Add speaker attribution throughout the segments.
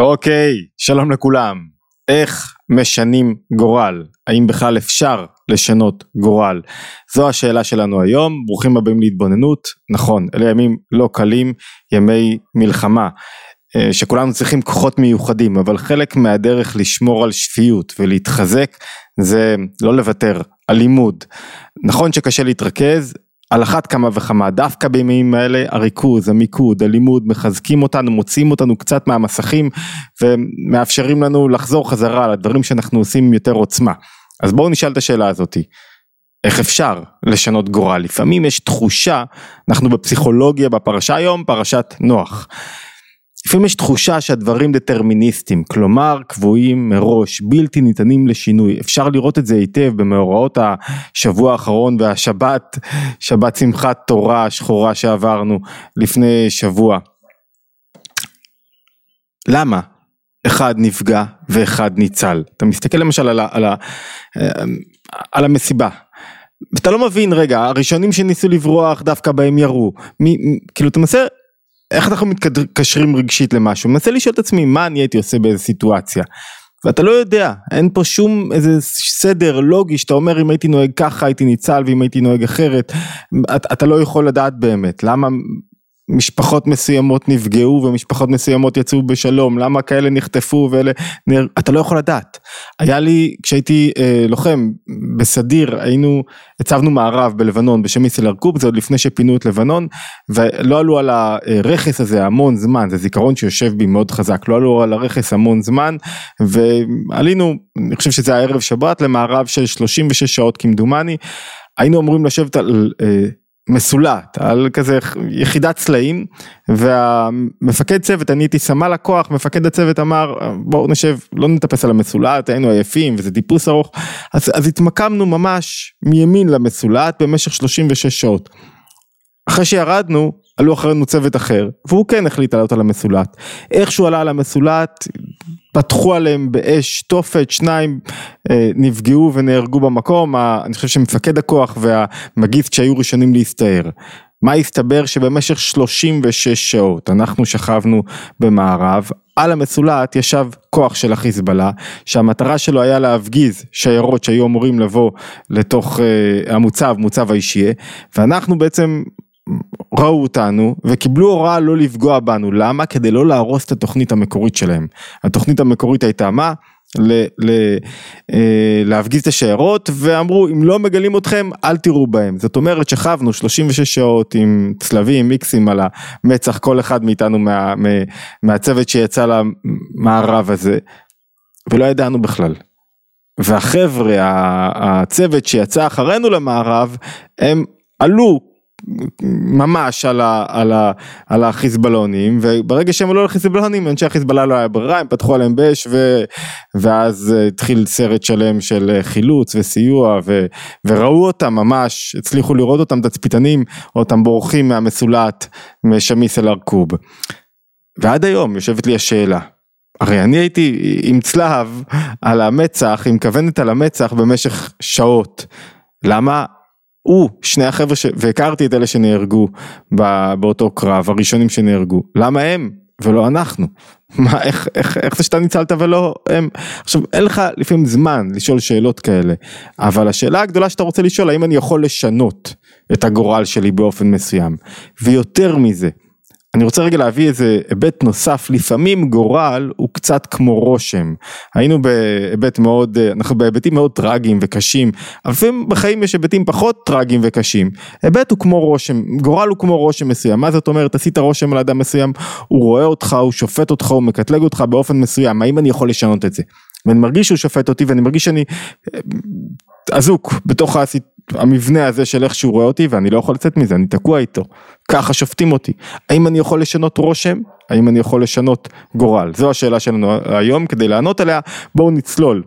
Speaker 1: אוקיי, שלום לכולם. איך משנים גורל? האם בכלל אפשר לשנות גורל? זו השאלה שלנו היום, ברוכים הבאים להתבוננות. נכון, אלה ימים לא קלים, ימי מלחמה. אה, שכולנו צריכים כוחות מיוחדים, אבל חלק מהדרך לשמור על שפיות ולהתחזק זה לא לוותר, הלימוד. נכון שקשה להתרכז, על אחת כמה וכמה, דווקא בימים האלה הריכוז, המיקוד, הלימוד מחזקים אותנו, מוציאים אותנו קצת מהמסכים ומאפשרים לנו לחזור חזרה לדברים שאנחנו עושים עם יותר עוצמה. אז בואו נשאל את השאלה הזאתי, איך אפשר לשנות גורל? לפעמים יש תחושה, אנחנו בפסיכולוגיה בפרשה היום, פרשת נוח. לפעמים יש תחושה שהדברים דטרמיניסטיים, כלומר קבועים מראש, בלתי ניתנים לשינוי, אפשר לראות את זה היטב במאורעות השבוע האחרון והשבת, שבת שמחת תורה שחורה שעברנו לפני שבוע. למה? אחד נפגע ואחד ניצל. אתה מסתכל למשל על, ה, על, ה, על המסיבה. ואתה לא מבין רגע הראשונים שניסו לברוח דווקא בהם ירו מי, כאילו אתה מנסה איך אנחנו מתקשרים רגשית למשהו, מנסה לשאול את עצמי מה אני הייתי עושה באיזה סיטואציה. ואתה לא יודע, אין פה שום איזה סדר לוגי שאתה אומר אם הייתי נוהג ככה הייתי ניצל ואם הייתי נוהג אחרת, אתה, לא יכול לדעת באמת, למה משפחות מסוימות נפגעו ומשפחות מסוימות יצאו בשלום, למה כאלה נחטפו ואלה, נר... אתה לא יכול לדעת. היה לי, כשהייתי אה, לוחם בסדיר, היינו, הצבנו מערב בלבנון בשם איסל ארקוב, זה עוד לפני שפינו את לבנון, ולא עלו על הרכס הזה המון זמן, זה זיכרון שיושב בי מאוד חזק, לא עלו על הרכס המון זמן, ועלינו, אני חושב שזה היה ערב שבת, למערב של 36 שעות כמדומני, היינו אמורים לשבת על... אה, מסולט על כזה יחידת צלעים והמפקד צוות אני הייתי סמל הכוח מפקד הצוות אמר בואו נשב לא נטפס על המסולט היינו עייפים וזה טיפוס ארוך אז, אז התמקמנו ממש מימין למסולט במשך 36 שעות. אחרי שירדנו עלו אחרינו צוות אחר והוא כן החליט לעלות על המסולט איך שהוא עלה על המסולט פתחו עליהם באש תופת, שניים אה, נפגעו ונהרגו במקום, ה, אני חושב שמפקד הכוח והמגיסט שהיו ראשונים להסתער. מה הסתבר שבמשך 36 שעות אנחנו שכבנו במערב, על המסולט ישב כוח של החיזבאללה שהמטרה שלו היה להפגיז שיירות שהיו אמורים לבוא לתוך אה, המוצב, מוצב האישיה, ואנחנו בעצם ראו אותנו וקיבלו הוראה לא לפגוע בנו, למה? כדי לא להרוס את התוכנית המקורית שלהם. התוכנית המקורית הייתה מה? ל, ל, אה, להפגיז את השיירות ואמרו אם לא מגלים אתכם אל תראו בהם זאת אומרת שכבנו 36 שעות עם צלבים מיקסים על המצח כל אחד מאיתנו מה, מה, מהצוות שיצא למערב הזה ולא ידענו בכלל והחבר'ה הצוות שיצא אחרינו למערב הם עלו ממש על, ה, על, ה, על החיזבאללונים וברגע שהם עלו לחיזבאללונים אנשי החיזבאללה לא היה ברירה הם פתחו עליהם באש ו, ואז התחיל סרט שלם של חילוץ וסיוע ו, וראו אותם ממש הצליחו לראות אותם תצפיתנים אותם בורחים מהמסולט משמיס אל ארקוב ועד היום יושבת לי השאלה הרי אני הייתי עם צלב על המצח עם כוונת על המצח במשך שעות. למה הוא, שני החבר'ה, ש... והכרתי את אלה שנהרגו באותו קרב, הראשונים שנהרגו, למה הם ולא אנחנו? מה, איך, איך, איך זה שאתה ניצלת ולא הם? עכשיו, אין לך לפעמים זמן לשאול שאלות כאלה, אבל השאלה הגדולה שאתה רוצה לשאול, האם אני יכול לשנות את הגורל שלי באופן מסוים? ויותר מזה, אני רוצה רגע להביא איזה היבט נוסף, לפעמים גורל הוא קצת כמו רושם. היינו בהיבט מאוד, אנחנו בהיבטים מאוד טראגיים וקשים, אבל לפעמים בחיים יש היבטים פחות טראגיים וקשים. היבט הוא כמו רושם, גורל הוא כמו רושם מסוים. מה זאת אומרת? עשית רושם על אדם מסוים, הוא רואה אותך, הוא שופט אותך, הוא מקטלג אותך באופן מסוים, האם אני יכול לשנות את זה? ואני מרגיש שהוא שופט אותי ואני מרגיש שאני אה, אזוק בתוך הסיט... המבנה הזה של איך שהוא רואה אותי ואני לא יכול לצאת מזה, אני תקוע איתו. ככה שופטים אותי. האם אני יכול לשנות רושם? האם אני יכול לשנות גורל? זו השאלה שלנו היום, כדי לענות עליה בואו נצלול.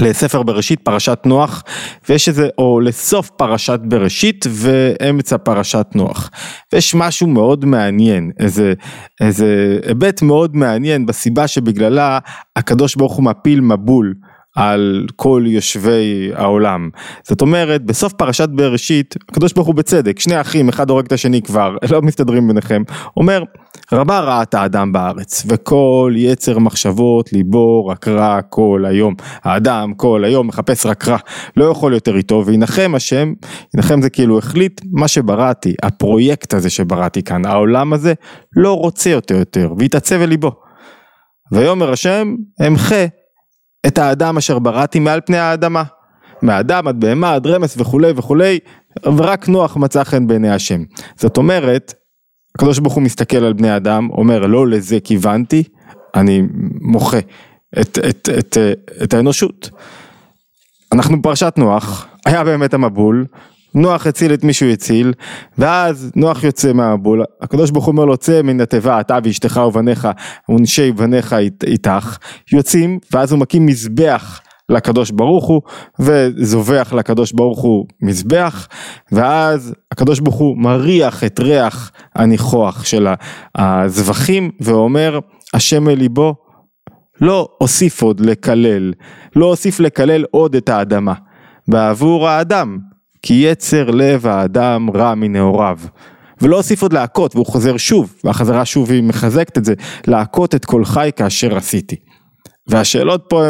Speaker 1: לספר בראשית פרשת נוח ויש איזה או לסוף פרשת בראשית ואמצע פרשת נוח. ויש משהו מאוד מעניין איזה איזה היבט מאוד מעניין בסיבה שבגללה הקדוש ברוך הוא מפיל מבול על כל יושבי העולם. זאת אומרת, בסוף פרשת בראשית, הקדוש ברוך הוא בצדק, שני אחים, אחד הורג את השני כבר, לא מסתדרים ביניכם, אומר, רבה רעת האדם בארץ, וכל יצר מחשבות ליבו רק רע כל היום. האדם כל היום מחפש רק רע, לא יכול יותר איתו, וינחם השם, ינחם זה כאילו החליט, מה שבראתי, הפרויקט הזה שבראתי כאן, העולם הזה, לא רוצה יותר יותר, והתעצב אל ליבו. ויאמר השם, אמחה את האדם אשר בראתי מעל פני האדמה. מאדם עד בהמה עד רמס וכולי וכולי, ורק נוח מצא חן בעיני השם. זאת אומרת, הקדוש ברוך הוא מסתכל על בני אדם, אומר לא לזה כיוונתי, אני מוחה את, את, את, את, את האנושות. אנחנו בפרשת נוח, היה באמת המבול, נוח הציל את מי שהוא הציל, ואז נוח יוצא מהמבול, הקדוש ברוך הוא אומר לו צא מן התיבה אתה ואשתך ובניך ונשי בניך איתך, יוצאים ואז הוא מקים מזבח לקדוש ברוך הוא וזובח לקדוש ברוך הוא מזבח ואז הקדוש ברוך הוא מריח את ריח הניחוח של הזבחים ואומר השם אל ליבו לא אוסיף עוד לקלל, לא אוסיף לקלל עוד את האדמה בעבור האדם כי יצר לב האדם רע מנעוריו. ולא אוסיף עוד להכות, והוא חוזר שוב, והחזרה שוב היא מחזקת את זה, להכות את כל חי כאשר עשיתי. והשאלות פה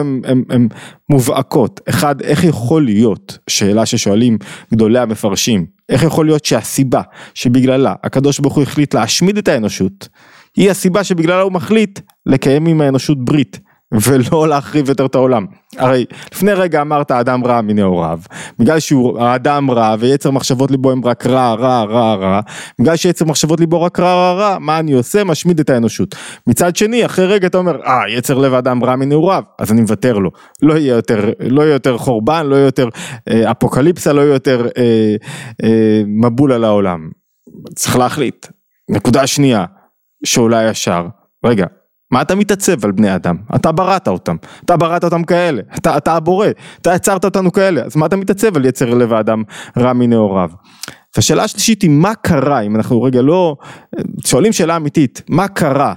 Speaker 1: הן מובהקות, אחד, איך יכול להיות, שאלה ששואלים גדולי המפרשים, איך יכול להיות שהסיבה שבגללה הקדוש ברוך הוא החליט להשמיד את האנושות, היא הסיבה שבגללה הוא מחליט לקיים עם האנושות ברית. ולא להחריב יותר את העולם. הרי לפני רגע אמרת האדם רע מנעוריו, בגלל שהוא האדם רע ויצר מחשבות ליבו הם רק רע רע רע רע, בגלל שיצר מחשבות ליבו רק רע רע רע, מה אני עושה? משמיד את האנושות. מצד שני, אחרי רגע אתה אומר, אה, יצר לב האדם רע מנעוריו, אז אני מוותר לו. לא יהיה יותר, לא יהיה יותר חורבן, לא יהיה יותר אה, אפוקליפסה, לא יהיה יותר אה, אה, מבול על העולם. צריך להחליט. נקודה שנייה, שעולה ישר, רגע, מה אתה מתעצב על בני אדם? אתה בראת אותם, אתה בראת אותם כאלה, אתה, אתה הבורא, אתה יצרת אותנו כאלה, אז מה אתה מתעצב על יצר לב האדם רע מנעוריו? והשאלה השלישית היא מה קרה, אם אנחנו רגע לא, שואלים שאלה אמיתית, מה קרה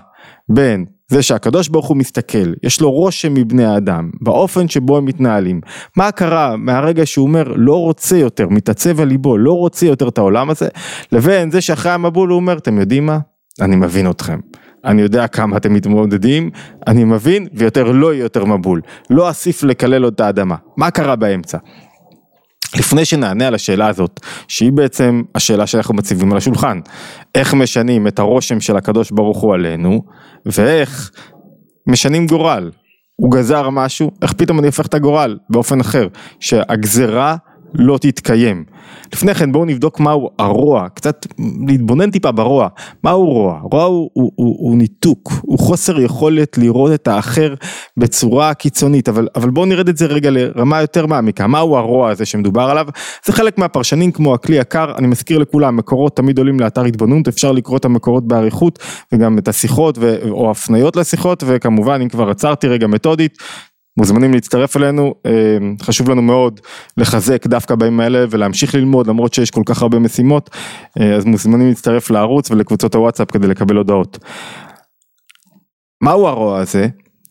Speaker 1: בין זה שהקדוש ברוך הוא מסתכל, יש לו רושם מבני האדם, באופן שבו הם מתנהלים, מה קרה מהרגע שהוא אומר לא רוצה יותר, מתעצב על ליבו, לא רוצה יותר את העולם הזה, לבין זה שאחרי המבול הוא אומר, אתם יודעים מה? אני מבין אתכם. אני יודע כמה אתם מתמודדים, אני מבין, ויותר לא יהיה יותר מבול. לא אסיף לקלל עוד את האדמה. מה קרה באמצע? לפני שנענה על השאלה הזאת, שהיא בעצם השאלה שאנחנו מציבים על השולחן, איך משנים את הרושם של הקדוש ברוך הוא עלינו, ואיך משנים גורל. הוא גזר משהו, איך פתאום אני הופך את הגורל באופן אחר, שהגזרה לא תתקיים. לפני כן בואו נבדוק מהו הרוע, קצת להתבונן טיפה ברוע. מהו רוע? רוע הוא, הוא, הוא, הוא ניתוק, הוא חוסר יכולת לראות את האחר בצורה קיצונית, אבל, אבל בואו נרד את זה רגע לרמה יותר מעמיקה. מהו הרוע הזה שמדובר עליו? זה חלק מהפרשנים כמו הכלי יקר, אני מזכיר לכולם, מקורות תמיד עולים לאתר התבוננות, אפשר לקרוא את המקורות באריכות וגם את השיחות ו, או הפניות לשיחות, וכמובן אם כבר עצרתי רגע מתודית, מוזמנים להצטרף אלינו, אה, חשוב לנו מאוד לחזק דווקא בימים האלה ולהמשיך ללמוד למרות שיש כל כך הרבה משימות, אה, אז מוזמנים להצטרף לערוץ ולקבוצות הוואטסאפ כדי לקבל הודעות. מהו הרוע הזה?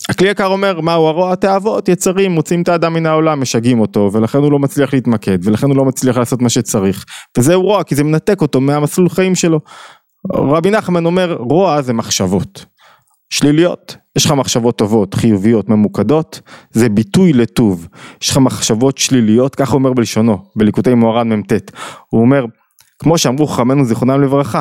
Speaker 1: הכלי יקר אומר מהו הרוע התאוות יצרים מוצאים את האדם מן העולם משגעים אותו ולכן הוא לא מצליח להתמקד ולכן הוא לא מצליח לעשות מה שצריך וזהו רוע כי זה מנתק אותו מהמסלול חיים שלו. רבי נחמן אומר רוע זה מחשבות שליליות יש לך מחשבות טובות, חיוביות, ממוקדות, זה ביטוי לטוב. יש לך מחשבות שליליות, ככה הוא אומר בלשונו, בליקוטי מוהר"ן מ"ט. הוא אומר, כמו שאמרו חכמינו זיכרונם לברכה,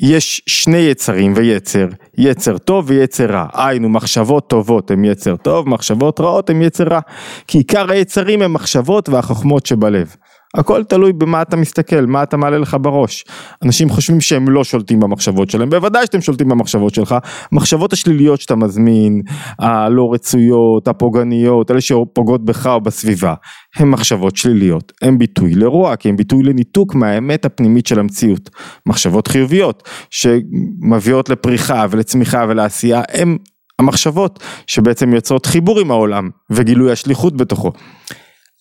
Speaker 1: יש שני יצרים ויצר, יצר טוב ויצר רע, היינו מחשבות טובות הם יצר טוב, מחשבות רעות הם יצר רע, כי עיקר היצרים הם מחשבות והחוכמות שבלב. הכל תלוי במה אתה מסתכל, מה אתה מעלה לך בראש. אנשים חושבים שהם לא שולטים במחשבות שלהם, בוודאי שאתם שולטים במחשבות שלך. המחשבות השליליות שאתה מזמין, הלא רצויות, הפוגעניות, אלה שפוגעות בך או בסביבה, הן מחשבות שליליות, הן ביטוי לרוע, כי הן ביטוי לניתוק מהאמת הפנימית של המציאות. מחשבות חיוביות, שמביאות לפריחה ולצמיחה ולעשייה, הן המחשבות שבעצם יוצרות חיבור עם העולם וגילוי השליחות בתוכו.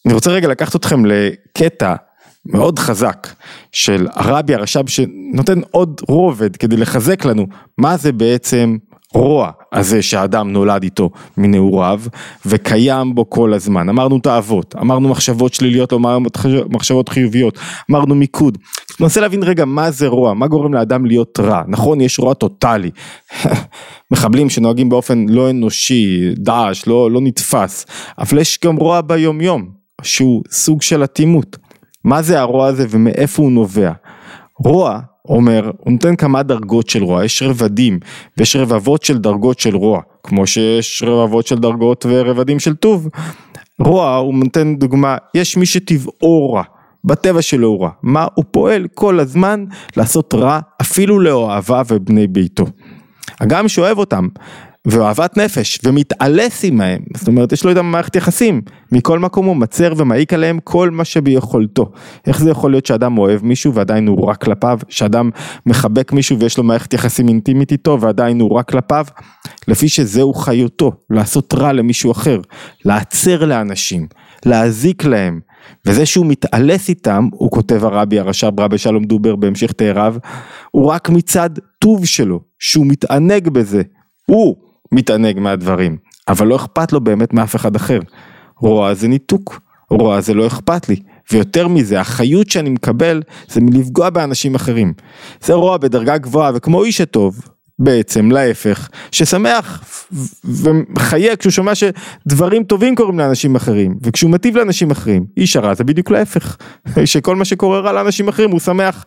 Speaker 1: אני רוצה רגע לקחת אתכם לקטע מאוד חזק של הרבי הרש"ב שנותן עוד רובד כדי לחזק לנו מה זה בעצם הרוע הזה שהאדם נולד איתו מנעוריו וקיים בו כל הזמן. אמרנו תאוות, אמרנו מחשבות שליליות, אמרנו מחשבות חיוביות, אמרנו מיקוד. ננסה להבין רגע מה זה רוע, מה גורם לאדם להיות רע. נכון, יש רוע טוטאלי. מחבלים שנוהגים באופן לא אנושי, דאעש, לא, לא נתפס. אבל יש גם רוע ביום יום, שהוא סוג של אטימות. מה זה הרוע הזה ומאיפה הוא נובע? רוע אומר, הוא נותן כמה דרגות של רוע, יש רבדים ויש רבבות של דרגות של רוע, כמו שיש רבבות של דרגות ורבדים של טוב. רוע, הוא נותן דוגמה, יש מי שטבעו רע, בטבע שלו הוא רע, מה הוא פועל כל הזמן לעשות רע אפילו לאוהביו ובני ביתו. הגם שאוהב אותם, ואוהבת נפש ומתעלס עמהם, זאת אומרת יש לו איתם מערכת יחסים, מכל מקום הוא מצר ומעיק עליהם כל מה שביכולתו. איך זה יכול להיות שאדם אוהב מישהו ועדיין הוא רע כלפיו, שאדם מחבק מישהו ויש לו מערכת יחסים אינטימית איתו ועדיין הוא רע כלפיו? לפי שזהו חיותו, לעשות רע למישהו אחר, להצר לאנשים, להזיק להם. וזה שהוא מתעלס איתם, הוא כותב הרבי הרש"ב רבי שלום דובר בהמשך תאריו, הוא רק מצד טוב שלו, שהוא מתענג בזה. הוא מתענג מהדברים, אבל לא אכפת לו באמת מאף אחד אחר. רוע זה ניתוק, רוע זה לא אכפת לי, ויותר מזה, החיות שאני מקבל זה מלפגוע באנשים אחרים. זה רוע בדרגה גבוהה, וכמו איש הטוב, בעצם להפך, ששמח ומחיה כשהוא שומע שדברים טובים קורים לאנשים אחרים, וכשהוא מטיב לאנשים אחרים, איש הרע זה בדיוק להפך, שכל מה שקורה רע לאנשים אחרים הוא שמח,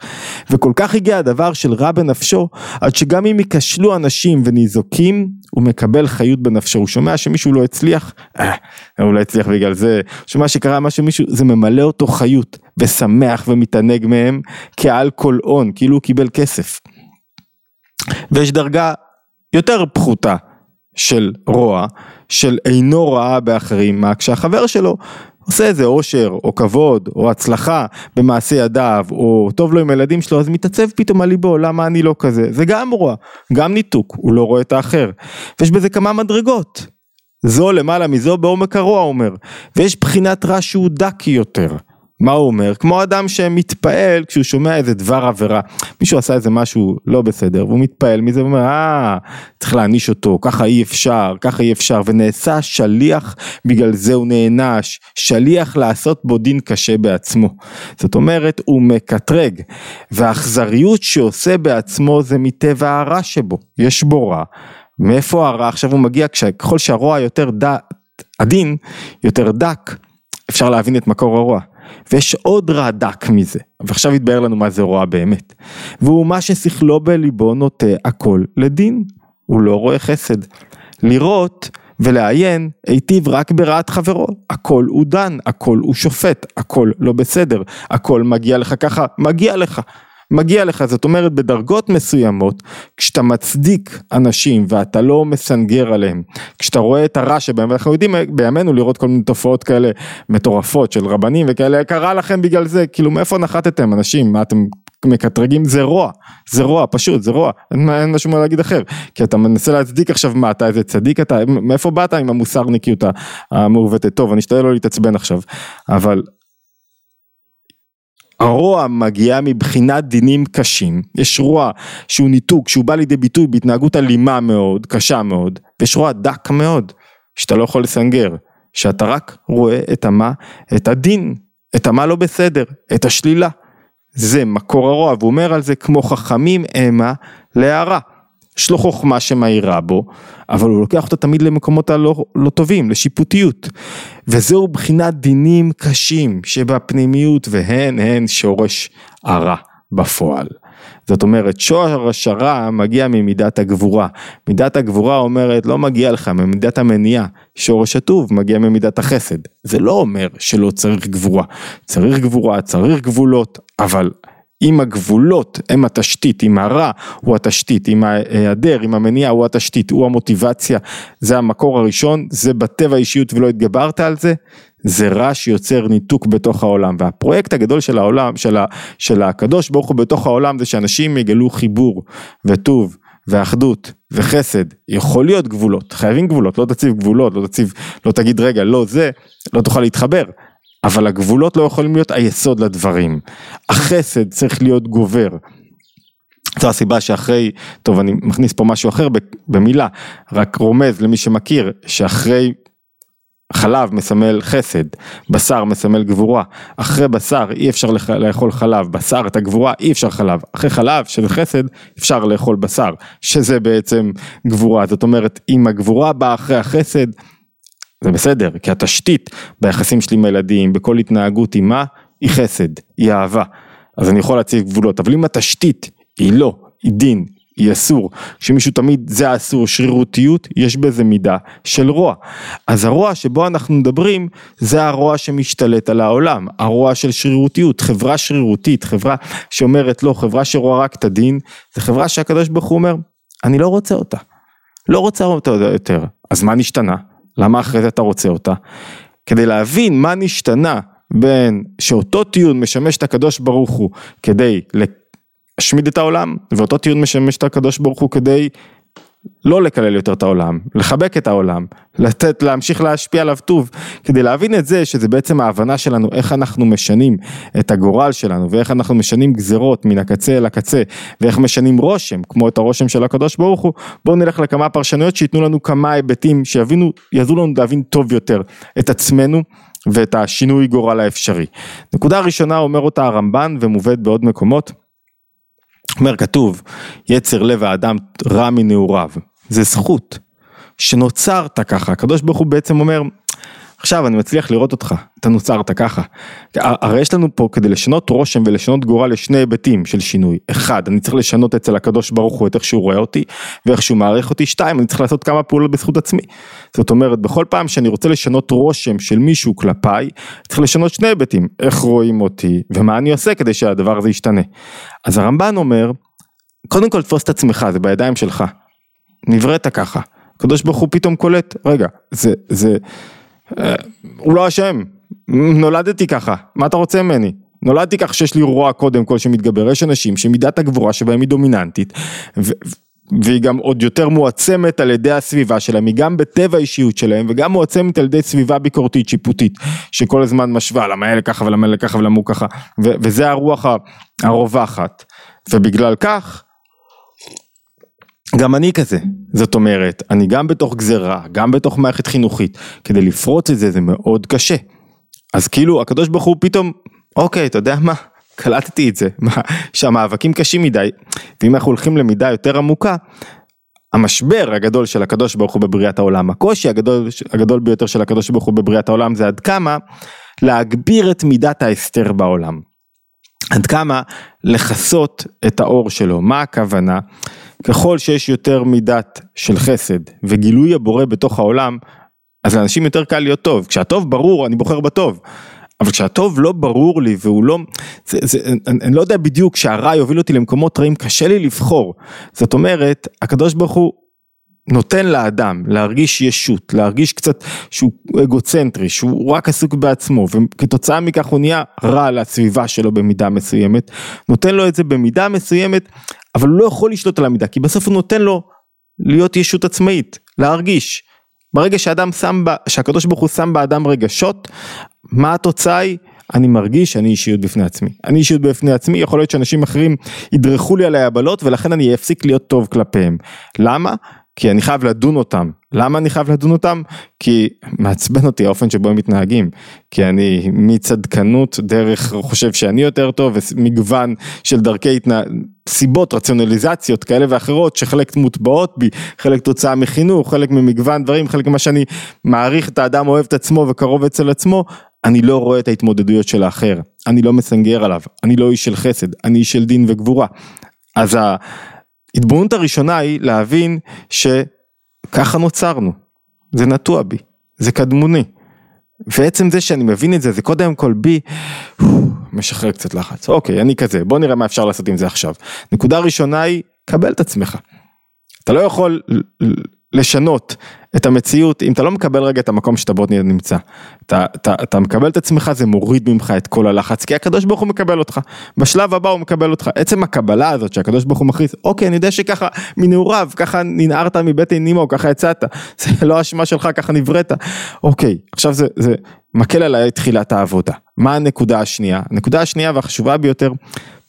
Speaker 1: וכל כך הגיע הדבר של רע בנפשו, עד שגם אם ייכשלו אנשים וניזוקים, הוא מקבל חיות בנפשו, הוא שומע שמישהו לא הצליח, אה, הוא לא הצליח בגלל זה, שומע שקרה משהו מישהו, זה ממלא אותו חיות, ושמח ומתענג מהם כעל כל הון, כאילו הוא קיבל כסף. ויש דרגה יותר פחותה של רוע, של אינו רעה באחרים, מה כשהחבר שלו עושה איזה אושר או כבוד או הצלחה במעשה ידיו או טוב לו עם הילדים שלו אז מתעצב פתאום על ליבו למה אני לא כזה? זה גם רוע גם ניתוק הוא לא רואה את האחר. ויש בזה כמה מדרגות. זו למעלה מזו בעומק הרוע אומר. ויש בחינת רע שהוא דק יותר מה הוא אומר? כמו אדם שמתפעל כשהוא שומע איזה דבר עבירה, מישהו עשה איזה משהו לא בסדר והוא מתפעל מזה ואומר אה צריך להעניש אותו, ככה אי אפשר, ככה אי אפשר ונעשה שליח בגלל זה הוא נענש, שליח לעשות בו דין קשה בעצמו. זאת אומרת הוא מקטרג והאכזריות שעושה בעצמו זה מטבע הרע שבו, יש בו רע. מאיפה הרע עכשיו הוא מגיע ככל שהרוע יותר ד... עדין, יותר דק, אפשר להבין את מקור הרוע. ויש עוד רע דק מזה, ועכשיו יתבהר לנו מה זה רוע באמת. והוא מה ששכלו בליבו נוטה הכל לדין, הוא לא רואה חסד. לראות ולעיין היטיב רק ברעת חברו, הכל הוא דן, הכל הוא שופט, הכל לא בסדר, הכל מגיע לך ככה, מגיע לך. מגיע לך, זאת אומרת בדרגות מסוימות, כשאתה מצדיק אנשים ואתה לא מסנגר עליהם, כשאתה רואה את הרע שבהם, ואנחנו יודעים בימינו לראות כל מיני תופעות כאלה מטורפות של רבנים וכאלה, קרה לכם בגלל זה, כאילו מאיפה נחתתם אנשים, מה אתם מקטרגים? זה רוע, זה רוע פשוט, זה רוע, אין, אין שום מה להגיד אחר, כי אתה מנסה להצדיק עכשיו מה אתה איזה צדיק? אתה, מאיפה באת עם המוסרניקיות המעוותת, טוב אני אשתדל לא להתעצבן עכשיו, אבל הרוע מגיע מבחינת דינים קשים, יש רוע שהוא ניתוק, שהוא בא לידי ביטוי בהתנהגות אלימה מאוד, קשה מאוד, ויש רוע דק מאוד, שאתה לא יכול לסנגר, שאתה רק רואה את המה, את הדין, את המה לא בסדר, את השלילה. זה מקור הרוע, והוא אומר על זה כמו חכמים המה להערה. יש לו חוכמה שמאירה בו, אבל הוא לוקח אותה תמיד למקומות הלא לא טובים, לשיפוטיות. וזהו בחינת דינים קשים שבפנימיות והן הן שורש הרע בפועל. זאת אומרת שורש הרע מגיע ממידת הגבורה, מידת הגבורה אומרת לא מגיע לך ממידת המניעה, שורש הטוב מגיע ממידת החסד, זה לא אומר שלא צריך גבורה, צריך גבורה, צריך גבולות, אבל אם הגבולות הם התשתית, אם הרע הוא התשתית, אם ההיעדר, אם המניע הוא התשתית, הוא המוטיבציה, זה המקור הראשון, זה בטבע האישיות ולא התגברת על זה, זה רע שיוצר ניתוק בתוך העולם. והפרויקט הגדול של העולם, של, ה, של הקדוש ברוך הוא בתוך העולם זה שאנשים יגלו חיבור וטוב ואחדות וחסד, יכול להיות גבולות, חייבים גבולות, לא תציב גבולות, לא תציב, לא תגיד רגע לא זה, לא תוכל להתחבר, אבל הגבולות לא יכולים להיות היסוד לדברים. החסד צריך להיות גובר. זו הסיבה שאחרי, טוב אני מכניס פה משהו אחר במילה, רק רומז למי שמכיר, שאחרי חלב מסמל חסד, בשר מסמל גבורה, אחרי בשר אי אפשר לאכול חלב, בשר את הגבורה אי אפשר חלב, אחרי חלב שזה חסד אפשר לאכול בשר, שזה בעצם גבורה, זאת אומרת אם הגבורה באה אחרי החסד זה בסדר, כי התשתית ביחסים שלי עם הילדים, בכל התנהגות היא מה? היא חסד, היא אהבה, אז אני יכול להציב גבולות, אבל אם התשתית היא לא, היא דין, היא אסור, שמישהו תמיד זה אסור, שרירותיות, יש בזה מידה של רוע. אז הרוע שבו אנחנו מדברים, זה הרוע שמשתלט על העולם, הרוע של שרירותיות, חברה שרירותית, חברה שאומרת לא, חברה שרואה רק את הדין, זה חברה שהקדוש ברוך הוא אומר, אני לא רוצה אותה, לא רוצה אותה יותר, אז מה נשתנה? למה אחרי זה אתה רוצה אותה? כדי להבין מה נשתנה בין שאותו טיעון משמש את הקדוש ברוך הוא כדי להשמיד את העולם, ואותו טיעון משמש את הקדוש ברוך הוא כדי לא לקלל יותר את העולם, לחבק את העולם, לתת, להמשיך להשפיע עליו טוב, כדי להבין את זה שזה בעצם ההבנה שלנו איך אנחנו משנים את הגורל שלנו ואיך אנחנו משנים גזרות מן הקצה אל הקצה ואיך משנים רושם כמו את הרושם של הקדוש ברוך הוא, בואו נלך לכמה פרשנויות שייתנו לנו כמה היבטים שיבינו, יעזרו לנו להבין טוב יותר את עצמנו ואת השינוי גורל האפשרי. נקודה ראשונה אומר אותה הרמב"ן ומובאת בעוד מקומות אומר כתוב, יצר לב האדם רע מנעוריו, זה זכות, שנוצרת ככה, הקדוש ברוך הוא בעצם אומר, עכשיו אני מצליח לראות אותך, אתה נוצרת ככה. הרי יש לנו פה כדי לשנות רושם ולשנות גורל לשני היבטים של שינוי. אחד, אני צריך לשנות אצל הקדוש ברוך הוא את איך שהוא רואה אותי ואיך שהוא מעריך אותי. שתיים, אני צריך לעשות כמה פעולות בזכות עצמי. זאת אומרת, בכל פעם שאני רוצה לשנות רושם של מישהו כלפיי, צריך לשנות שני היבטים, איך רואים אותי ומה אני עושה כדי שהדבר הזה ישתנה. אז הרמב"ן אומר, קודם כל תפוס את עצמך, זה בידיים שלך. נבראת ככה. הקדוש ברוך הוא פתאום קולט, רגע, זה, זה, הוא לא אשם, נולדתי ככה, מה אתה רוצה ממני? נולדתי ככה שיש לי רוע קודם כל שמתגבר, יש אנשים שמידת הגבורה שבהם היא דומיננטית ו- והיא גם עוד יותר מועצמת על ידי הסביבה שלהם, היא גם בטבע האישיות שלהם וגם מועצמת על ידי סביבה ביקורתית שיפוטית שכל הזמן משווה למה אלה ככה ולמה אלה ככה ולמה הוא ככה. ו- וזה הרוח הרווחת. ובגלל כך גם אני כזה, זאת אומרת, אני גם בתוך גזרה, גם בתוך מערכת חינוכית, כדי לפרוץ את זה זה מאוד קשה. אז כאילו הקדוש ברוך הוא פתאום, אוקיי, אתה יודע מה, קלטתי את זה, מה, שהמאבקים קשים מדי, ואם אנחנו הולכים למידה יותר עמוקה, המשבר הגדול של הקדוש ברוך הוא בבריאת העולם, הקושי הגדול, הגדול ביותר של הקדוש ברוך הוא בבריאת העולם זה עד כמה להגביר את מידת ההסתר בעולם. עד כמה לכסות את האור שלו, מה הכוונה? ככל שיש יותר מידת של חסד וגילוי הבורא בתוך העולם, אז לאנשים יותר קל להיות טוב. כשהטוב ברור, אני בוחר בטוב. אבל כשהטוב לא ברור לי והוא לא, זה, זה, אני, אני לא יודע בדיוק שהרע יוביל אותי למקומות רעים, קשה לי לבחור. זאת אומרת, הקדוש ברוך הוא נותן לאדם להרגיש ישות, להרגיש קצת שהוא אגוצנטרי, שהוא רק עסוק בעצמו, וכתוצאה מכך הוא נהיה רע לסביבה שלו במידה מסוימת, נותן לו את זה במידה מסוימת, אבל הוא לא יכול לשלוט על המידה, כי בסוף הוא נותן לו להיות ישות עצמאית, להרגיש. ברגע שאדם שם, בה, שהקדוש ברוך הוא שם באדם רגשות, מה התוצאה היא? אני מרגיש שאני אישיות בפני עצמי. אני אישיות בפני עצמי, יכול להיות שאנשים אחרים ידרכו לי על היבלות ולכן אני אפסיק להיות טוב כלפיהם. למה? כי אני חייב לדון אותם. למה אני חייב לדון אותם? כי מעצבן אותי האופן שבו הם מתנהגים. כי אני מצדקנות דרך חושב שאני יותר טוב ומגוון של דרכי התנהג... סיבות, רציונליזציות כאלה ואחרות שחלק מוטבעות בי, חלק תוצאה מחינוך, חלק ממגוון דברים, חלק ממה שאני מעריך את האדם אוהב את עצמו וקרוב אצל עצמו, אני לא רואה את ההתמודדויות של האחר, אני לא מסנגר עליו, אני לא איש של חסד, אני איש של דין וגבורה. אז ההתבוננות הראשונה היא להבין שככה נוצרנו, זה נטוע בי, זה קדמוני. ועצם זה שאני מבין את זה, זה קודם כל בי, משחרר קצת לחץ. אוקיי, אני כזה, בוא נראה מה אפשר לעשות עם זה עכשיו. נקודה ראשונה היא, קבל את עצמך. אתה לא יכול לשנות את המציאות אם אתה לא מקבל רגע את המקום שאתה בו נמצא. אתה, אתה, אתה מקבל את עצמך זה מוריד ממך את כל הלחץ כי הקדוש ברוך הוא מקבל אותך. בשלב הבא הוא מקבל אותך. עצם הקבלה הזאת שהקדוש ברוך הוא מכריז אוקיי אני יודע שככה מנעוריו ככה ננערת מבטן אימו ככה יצאת זה לא אשמה שלך ככה נבראת. אוקיי עכשיו זה, זה מקל עליי תחילת העבודה. מה הנקודה השנייה? הנקודה השנייה והחשובה ביותר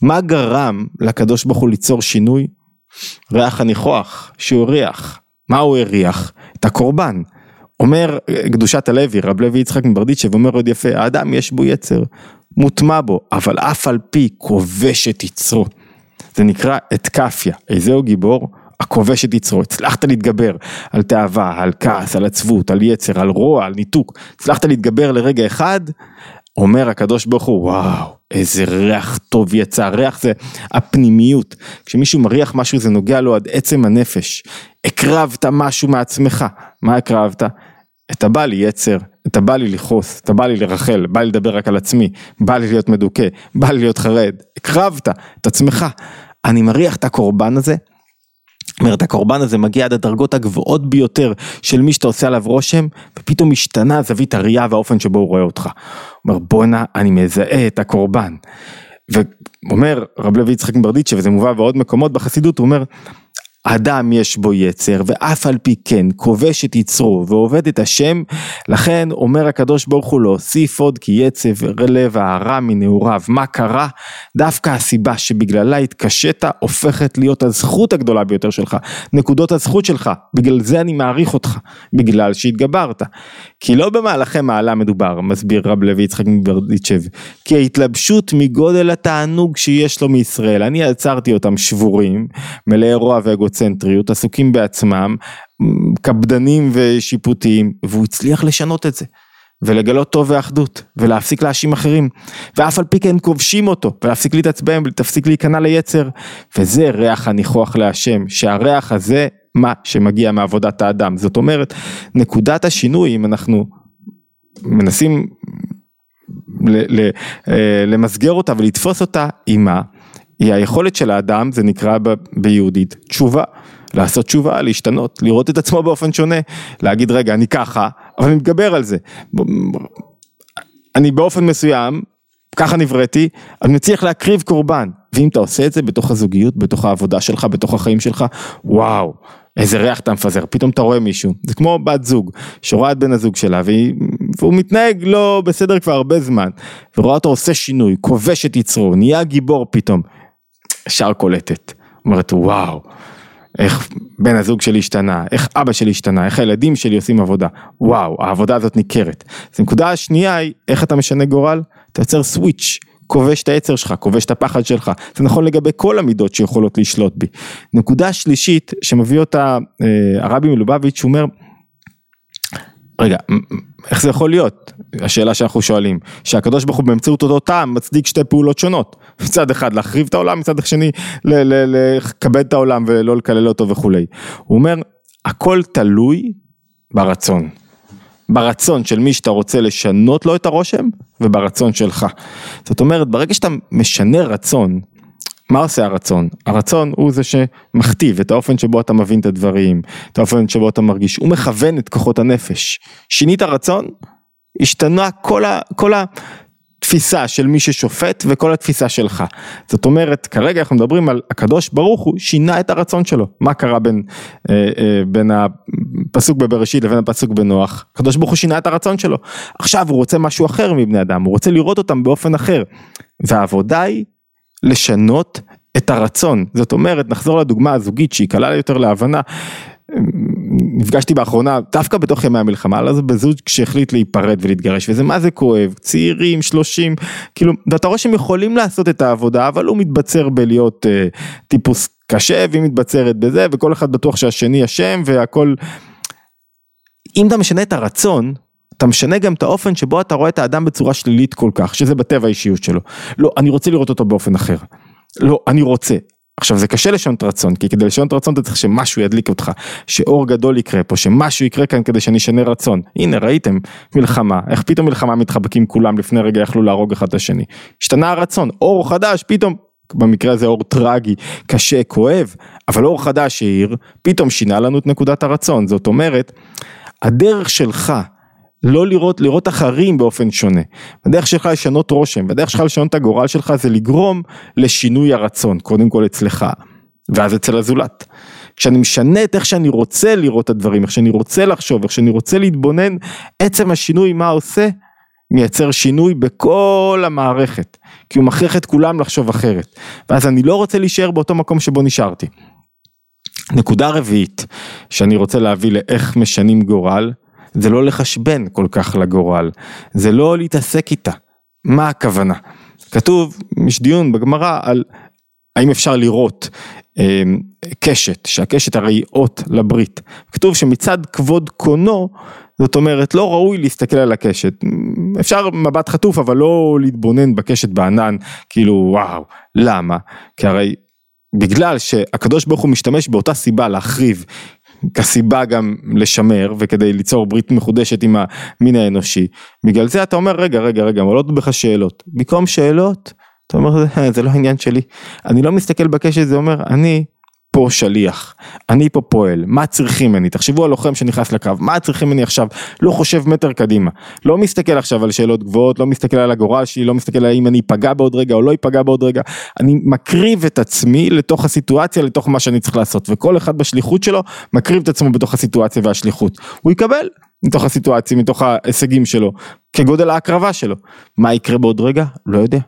Speaker 1: מה גרם לקדוש ברוך הוא ליצור שינוי? ריח הניחוח שהוא הריח. מה הוא הריח? את הקורבן. אומר קדושת הלוי, רב לוי יצחק מברדיצ'ב, אומר עוד יפה, האדם יש בו יצר, מוטמע בו, אבל אף על פי כובש את יצרו. זה נקרא אתקפיה, איזהו גיבור? הכובש את יצרו, הצלחת להתגבר על תאווה, על כעס, על עצבות, על יצר, על רוע, על ניתוק, הצלחת להתגבר לרגע אחד, אומר הקדוש ברוך הוא, וואו, איזה ריח טוב יצא, ריח זה הפנימיות, כשמישהו מריח משהו זה נוגע לו עד עצם הנפש, הקרבת משהו מעצמך, מה הקרבת? את הבא לי יצר, את הבא לי לכעוס, את הבא לי לרחל, בא לי לדבר רק על עצמי, בא לי להיות מדוכא, בא לי להיות חרד, הקרבת את עצמך, אני מריח את הקורבן הזה, אומרת הקורבן הזה מגיע עד הדרגות הגבוהות ביותר של מי שאתה עושה עליו רושם ופתאום משתנה זווית הראייה והאופן שבו הוא רואה אותך. הוא אומר בואנה אני מזהה את הקורבן. ואומר רב לוי יצחק מברדיצ'ה וזה מובא בעוד מקומות בחסידות הוא אומר אדם יש בו יצר ואף על פי כן כובש את יצרו ועובד את השם לכן אומר הקדוש ברוך הוא להוסיף עוד כי יצר לב הרע מנעוריו. מה קרה? דווקא הסיבה שבגללה התקשית הופכת להיות הזכות הגדולה ביותר שלך נקודות הזכות שלך. בגלל זה אני מעריך אותך בגלל שהתגברת. כי לא במהלכי מעלה מדובר מסביר רב לוי יצחק מברדיצ'ב כי ההתלבשות מגודל התענוג שיש לו מישראל. אני עצרתי אותם שבורים מלאי רוע ואגוצ אגוצנטריות, עסוקים בעצמם, קפדנים ושיפוטיים, והוא הצליח לשנות את זה. ולגלות טוב ואחדות, ולהפסיק להאשים אחרים, ואף על פי כן כובשים אותו, ולהפסיק להתעצבן, ולהפסיק להיכנע ליצר, וזה ריח הניחוח להשם, שהריח הזה, מה שמגיע מעבודת האדם, זאת אומרת, נקודת השינוי, אם אנחנו מנסים אה, למסגר אותה ולתפוס אותה, היא מה? היא היכולת של האדם, זה נקרא ב, ביהודית תשובה, לעשות תשובה, להשתנות, לראות את עצמו באופן שונה, להגיד רגע אני ככה, אבל אני מתגבר על זה. אני באופן מסוים, ככה נבראתי, אני מצליח להקריב קורבן, ואם אתה עושה את זה בתוך הזוגיות, בתוך העבודה שלך, בתוך החיים שלך, וואו. איזה ריח אתה מפזר, פתאום אתה רואה מישהו, זה כמו בת זוג, שרואה את בן הזוג שלה והיא, והוא מתנהג לא בסדר כבר הרבה זמן, ורואה אותו עושה שינוי, כובש את יצרו, נהיה גיבור פתאום, ישר קולטת, אומרת וואו, איך בן הזוג שלי השתנה, איך אבא שלי השתנה, איך הילדים שלי עושים עבודה, וואו, העבודה הזאת ניכרת. אז הנקודה השנייה היא, איך אתה משנה גורל? אתה יוצר סוויץ', כובש את היצר שלך, כובש את הפחד שלך, זה נכון לגבי כל המידות שיכולות לשלוט בי. נקודה שלישית שמביא אותה אה, הרבי מלובביץ', הוא אומר, רגע, איך זה יכול להיות? השאלה שאנחנו שואלים, שהקדוש ברוך הוא באמצעות אותו טעם מצדיק שתי פעולות שונות, מצד אחד להחריב את העולם, מצד שני לכבד את העולם ולא לקלל אותו וכולי. הוא אומר, הכל תלוי ברצון. ברצון של מי שאתה רוצה לשנות לו את הרושם וברצון שלך. זאת אומרת, ברגע שאתה משנה רצון, מה עושה הרצון? הרצון הוא זה שמכתיב את האופן שבו אתה מבין את הדברים, את האופן שבו אתה מרגיש, הוא מכוון את כוחות הנפש. שינית רצון, השתנה כל, ה, כל התפיסה של מי ששופט וכל התפיסה שלך. זאת אומרת, כרגע אנחנו מדברים על הקדוש ברוך הוא שינה את הרצון שלו. מה קרה בין, אה, אה, בין הפסוק בבראשית לבין הפסוק בנוח? הקדוש ברוך הוא שינה את הרצון שלו. עכשיו הוא רוצה משהו אחר מבני אדם, הוא רוצה לראות אותם באופן אחר. והעבודה היא לשנות את הרצון. זאת אומרת, נחזור לדוגמה הזוגית שהיא קלה יותר להבנה. נפגשתי באחרונה דווקא בתוך ימי המלחמה על זה בזוג שהחליט להיפרד ולהתגרש וזה מה זה כואב צעירים שלושים כאילו ואתה רואה שהם יכולים לעשות את העבודה אבל הוא מתבצר בלהיות אה, טיפוס קשה והיא מתבצרת בזה וכל אחד בטוח שהשני אשם והכל. אם אתה משנה את הרצון אתה משנה גם את האופן שבו אתה רואה את האדם בצורה שלילית כל כך, שזה בטבע האישיות שלו. לא, אני רוצה לראות אותו באופן אחר. לא, אני רוצה. עכשיו זה קשה לשנות רצון, כי כדי לשנות רצון אתה צריך שמשהו ידליק אותך, שאור גדול יקרה פה, שמשהו יקרה כאן כדי שאני אשנה רצון. הנה ראיתם, מלחמה, איך פתאום מלחמה מתחבקים כולם לפני רגע יכלו להרוג אחד את השני. השתנה הרצון, אור חדש, פתאום, במקרה הזה אור טרגי, קשה, כואב, אבל אור חדש שהעיר, פתאום שינה לנו את נקודת הרצון. זאת אומרת, הדרך שלך לא לראות, לראות אחרים באופן שונה. הדרך שלך לשנות רושם, והדרך שלך לשנות את הגורל שלך זה לגרום לשינוי הרצון, קודם כל אצלך, ואז אצל הזולת. כשאני משנה את איך שאני רוצה לראות את הדברים, איך שאני רוצה לחשוב, איך שאני רוצה להתבונן, עצם השינוי מה עושה? מייצר שינוי בכל המערכת. כי הוא מכריח את כולם לחשוב אחרת, ואז אני לא רוצה להישאר באותו מקום שבו נשארתי. נקודה רביעית שאני רוצה להביא לאיך משנים גורל, זה לא לחשבן כל כך לגורל, זה לא להתעסק איתה. מה הכוונה? כתוב, יש דיון בגמרא על האם אפשר לראות אה, קשת, שהקשת הרי היא אות לברית. כתוב שמצד כבוד קונו, זאת אומרת לא ראוי להסתכל על הקשת. אפשר מבט חטוף אבל לא להתבונן בקשת בענן, כאילו וואו, למה? כי הרי בגלל שהקדוש ברוך הוא משתמש באותה סיבה להחריב כסיבה גם לשמר וכדי ליצור ברית מחודשת עם המין האנושי. בגלל זה אתה אומר רגע רגע רגע עולות בך שאלות. במקום שאלות אתה אומר זה לא עניין שלי. אני לא מסתכל בקשת זה אומר אני פה שליח, אני פה פועל, מה צריכים ממני? תחשבו על לוחם שנכנס לקרב, מה צריכים ממני עכשיו? לא חושב מטר קדימה, לא מסתכל עכשיו על שאלות גבוהות, לא מסתכל על הגורל שלי, לא מסתכל על האם אני אפגע בעוד רגע או לא אפגע בעוד רגע, אני מקריב את עצמי לתוך הסיטואציה, לתוך מה שאני צריך לעשות, וכל אחד בשליחות שלו מקריב את עצמו בתוך הסיטואציה והשליחות, הוא יקבל מתוך הסיטואציה, מתוך ההישגים שלו, כגודל ההקרבה שלו, מה יקרה בעוד רגע? לא יודע,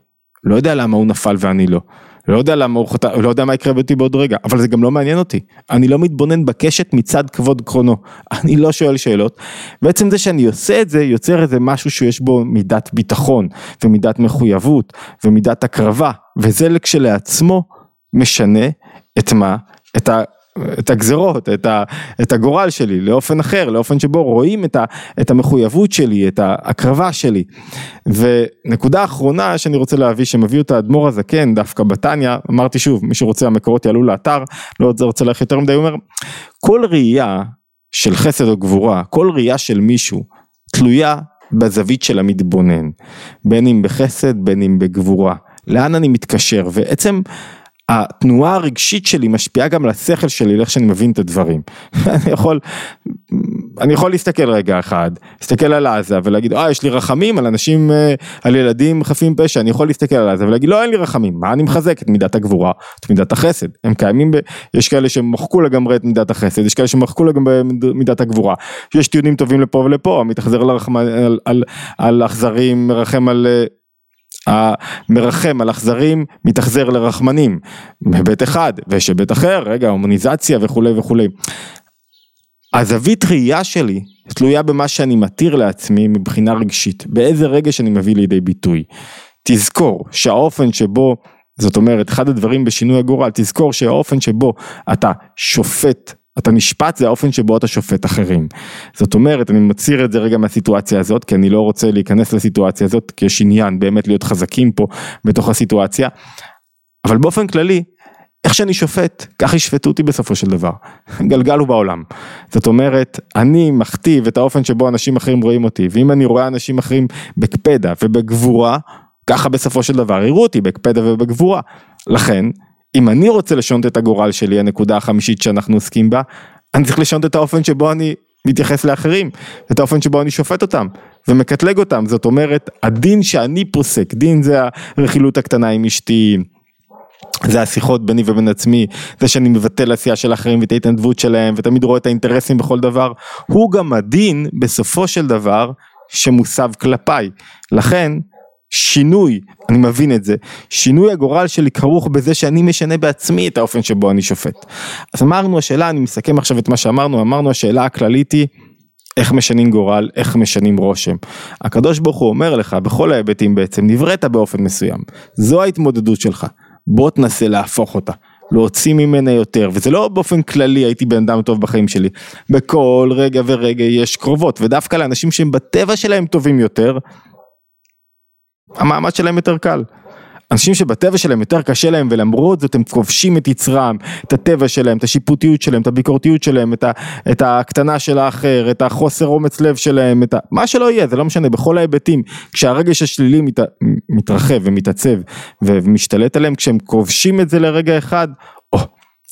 Speaker 1: לא יודע למה הוא נפל ואני לא. לא יודע למה הוא חטא, לא יודע מה יקרה איתי בעוד רגע, אבל זה גם לא מעניין אותי. אני לא מתבונן בקשת מצד כבוד קרונו. אני לא שואל שאלות. בעצם זה שאני עושה את זה, יוצר איזה משהו שיש בו מידת ביטחון, ומידת מחויבות, ומידת הקרבה, וזה כשלעצמו משנה את מה? את ה... את הגזרות, את, ה, את הגורל שלי לאופן אחר, לאופן שבו רואים את, ה, את המחויבות שלי, את ההקרבה שלי. ונקודה אחרונה שאני רוצה להביא, שמביא אותה אדמו"ר הזקן, דווקא בתניא, אמרתי שוב, מי שרוצה המקורות יעלו לאתר, לא רוצה ללכת יותר מדי, הוא אומר, כל ראייה של חסד או גבורה, כל ראייה של מישהו, תלויה בזווית של המתבונן, בין אם בחסד, בין אם בגבורה. לאן אני מתקשר, ועצם התנועה הרגשית שלי משפיעה גם על השכל שלי, לאיך שאני מבין את הדברים. אני יכול, אני יכול להסתכל רגע אחד, להסתכל על עזה ולהגיד, אה, יש לי רחמים על אנשים, אה, על ילדים חפים פשע, אני יכול להסתכל על עזה ולהגיד, לא, אין לי רחמים, מה אני מחזק? את מידת הגבורה, את מידת החסד. הם קיימים, ב... יש כאלה שמחקו לגמרי את מידת החסד, יש כאלה שמחקו לגמרי את מידת הגבורה. יש טיעונים טובים לפה ולפה, מתאכזר על, על, על אכזרים, מרחם על אה, המרחם על אכזרים מתאכזר לרחמנים, היבט אחד, ויש היבט אחר, רגע, הומניזציה וכולי וכולי. הזווית ראייה שלי תלויה במה שאני מתיר לעצמי מבחינה רגשית, באיזה רגע שאני מביא לידי ביטוי. תזכור שהאופן שבו, זאת אומרת, אחד הדברים בשינוי הגורל, תזכור שהאופן שבו אתה שופט אתה נשפט זה האופן שבו אתה שופט אחרים. זאת אומרת, אני מצהיר את זה רגע מהסיטואציה הזאת, כי אני לא רוצה להיכנס לסיטואציה הזאת, כי יש עניין באמת להיות חזקים פה בתוך הסיטואציה, אבל באופן כללי, איך שאני שופט, כך ישפטו אותי בסופו של דבר. גלגל הוא בעולם. זאת אומרת, אני מכתיב את האופן שבו אנשים אחרים רואים אותי, ואם אני רואה אנשים אחרים בקפדה ובגבורה, ככה בסופו של דבר יראו אותי בקפדה ובגבורה. לכן, אם אני רוצה לשנות את הגורל שלי, הנקודה החמישית שאנחנו עוסקים בה, אני צריך לשנות את האופן שבו אני מתייחס לאחרים, את האופן שבו אני שופט אותם ומקטלג אותם, זאת אומרת, הדין שאני פוסק, דין זה הרכילות הקטנה עם אשתי, זה השיחות ביני ובין עצמי, זה שאני מבטל עשייה של אחרים ואת ההתנדבות שלהם ותמיד רואה את האינטרסים בכל דבר, הוא גם הדין בסופו של דבר שמוסב כלפיי. לכן שינוי, אני מבין את זה, שינוי הגורל שלי כרוך בזה שאני משנה בעצמי את האופן שבו אני שופט. אז אמרנו השאלה, אני מסכם עכשיו את מה שאמרנו, אמרנו השאלה הכללית היא איך משנים גורל, איך משנים רושם. הקדוש ברוך הוא אומר לך בכל ההיבטים בעצם, נבראת באופן מסוים, זו ההתמודדות שלך, בוא תנסה להפוך אותה. להוציא ממנה יותר וזה לא באופן כללי הייתי בן אדם טוב בחיים שלי בכל רגע ורגע יש קרובות ודווקא לאנשים שהם בטבע שלהם טובים יותר המעמד שלהם יותר קל. אנשים שבטבע שלהם יותר קשה להם ולמרות זאת הם כובשים את יצרם, את הטבע שלהם, את השיפוטיות שלהם, את הביקורתיות שלהם, את, ה, את הקטנה של האחר, את החוסר אומץ לב שלהם, את ה, מה שלא יהיה, זה לא משנה, בכל ההיבטים, כשהרגש השלילי מת, מתרחב ומתעצב ומשתלט עליהם, כשהם כובשים את זה לרגע אחד, או,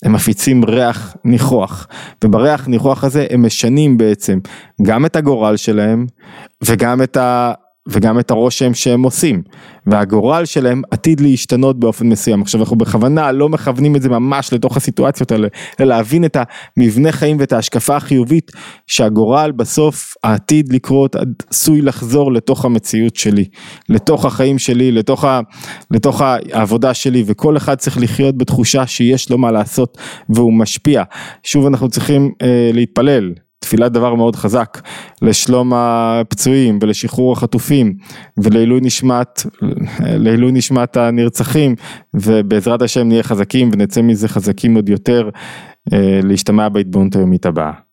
Speaker 1: הם מפיצים ריח ניחוח, ובריח ניחוח הזה הם משנים בעצם גם את הגורל שלהם וגם את ה... וגם את הרושם שהם עושים, והגורל שלהם עתיד להשתנות באופן מסוים. עכשיו אנחנו בכוונה לא מכוונים את זה ממש לתוך הסיטואציות האלה, אלא להבין את המבנה חיים ואת ההשקפה החיובית שהגורל בסוף העתיד לקרות עשוי לחזור לתוך המציאות שלי, לתוך החיים שלי, לתוך, ה, לתוך העבודה שלי, וכל אחד צריך לחיות בתחושה שיש לו מה לעשות והוא משפיע. שוב אנחנו צריכים אה, להתפלל. תפילת דבר מאוד חזק לשלום הפצועים ולשחרור החטופים ולעילוי נשמת, לעילוי נשמת הנרצחים ובעזרת השם נהיה חזקים ונצא מזה חזקים עוד יותר אה, להשתמע בהתבוננות היומית הבאה.